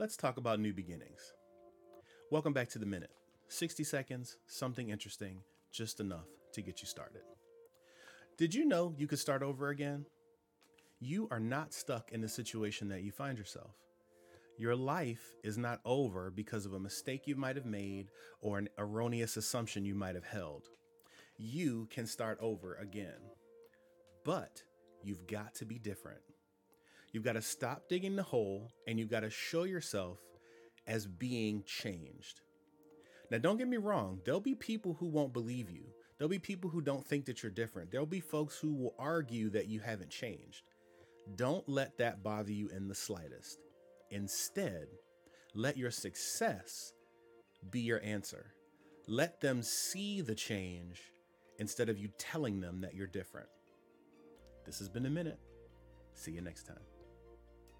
let's talk about new beginnings. Welcome back to the Minute 60 seconds, something interesting, just enough to get you started. Did you know you could start over again? You are not stuck in the situation that you find yourself. Your life is not over because of a mistake you might have made or an erroneous assumption you might have held. You can start over again. But you've got to be different. You've got to stop digging the hole and you've got to show yourself as being changed. Now, don't get me wrong, there'll be people who won't believe you. There'll be people who don't think that you're different. There'll be folks who will argue that you haven't changed. Don't let that bother you in the slightest. Instead, let your success be your answer. Let them see the change instead of you telling them that you're different. This has been a minute. See you next time.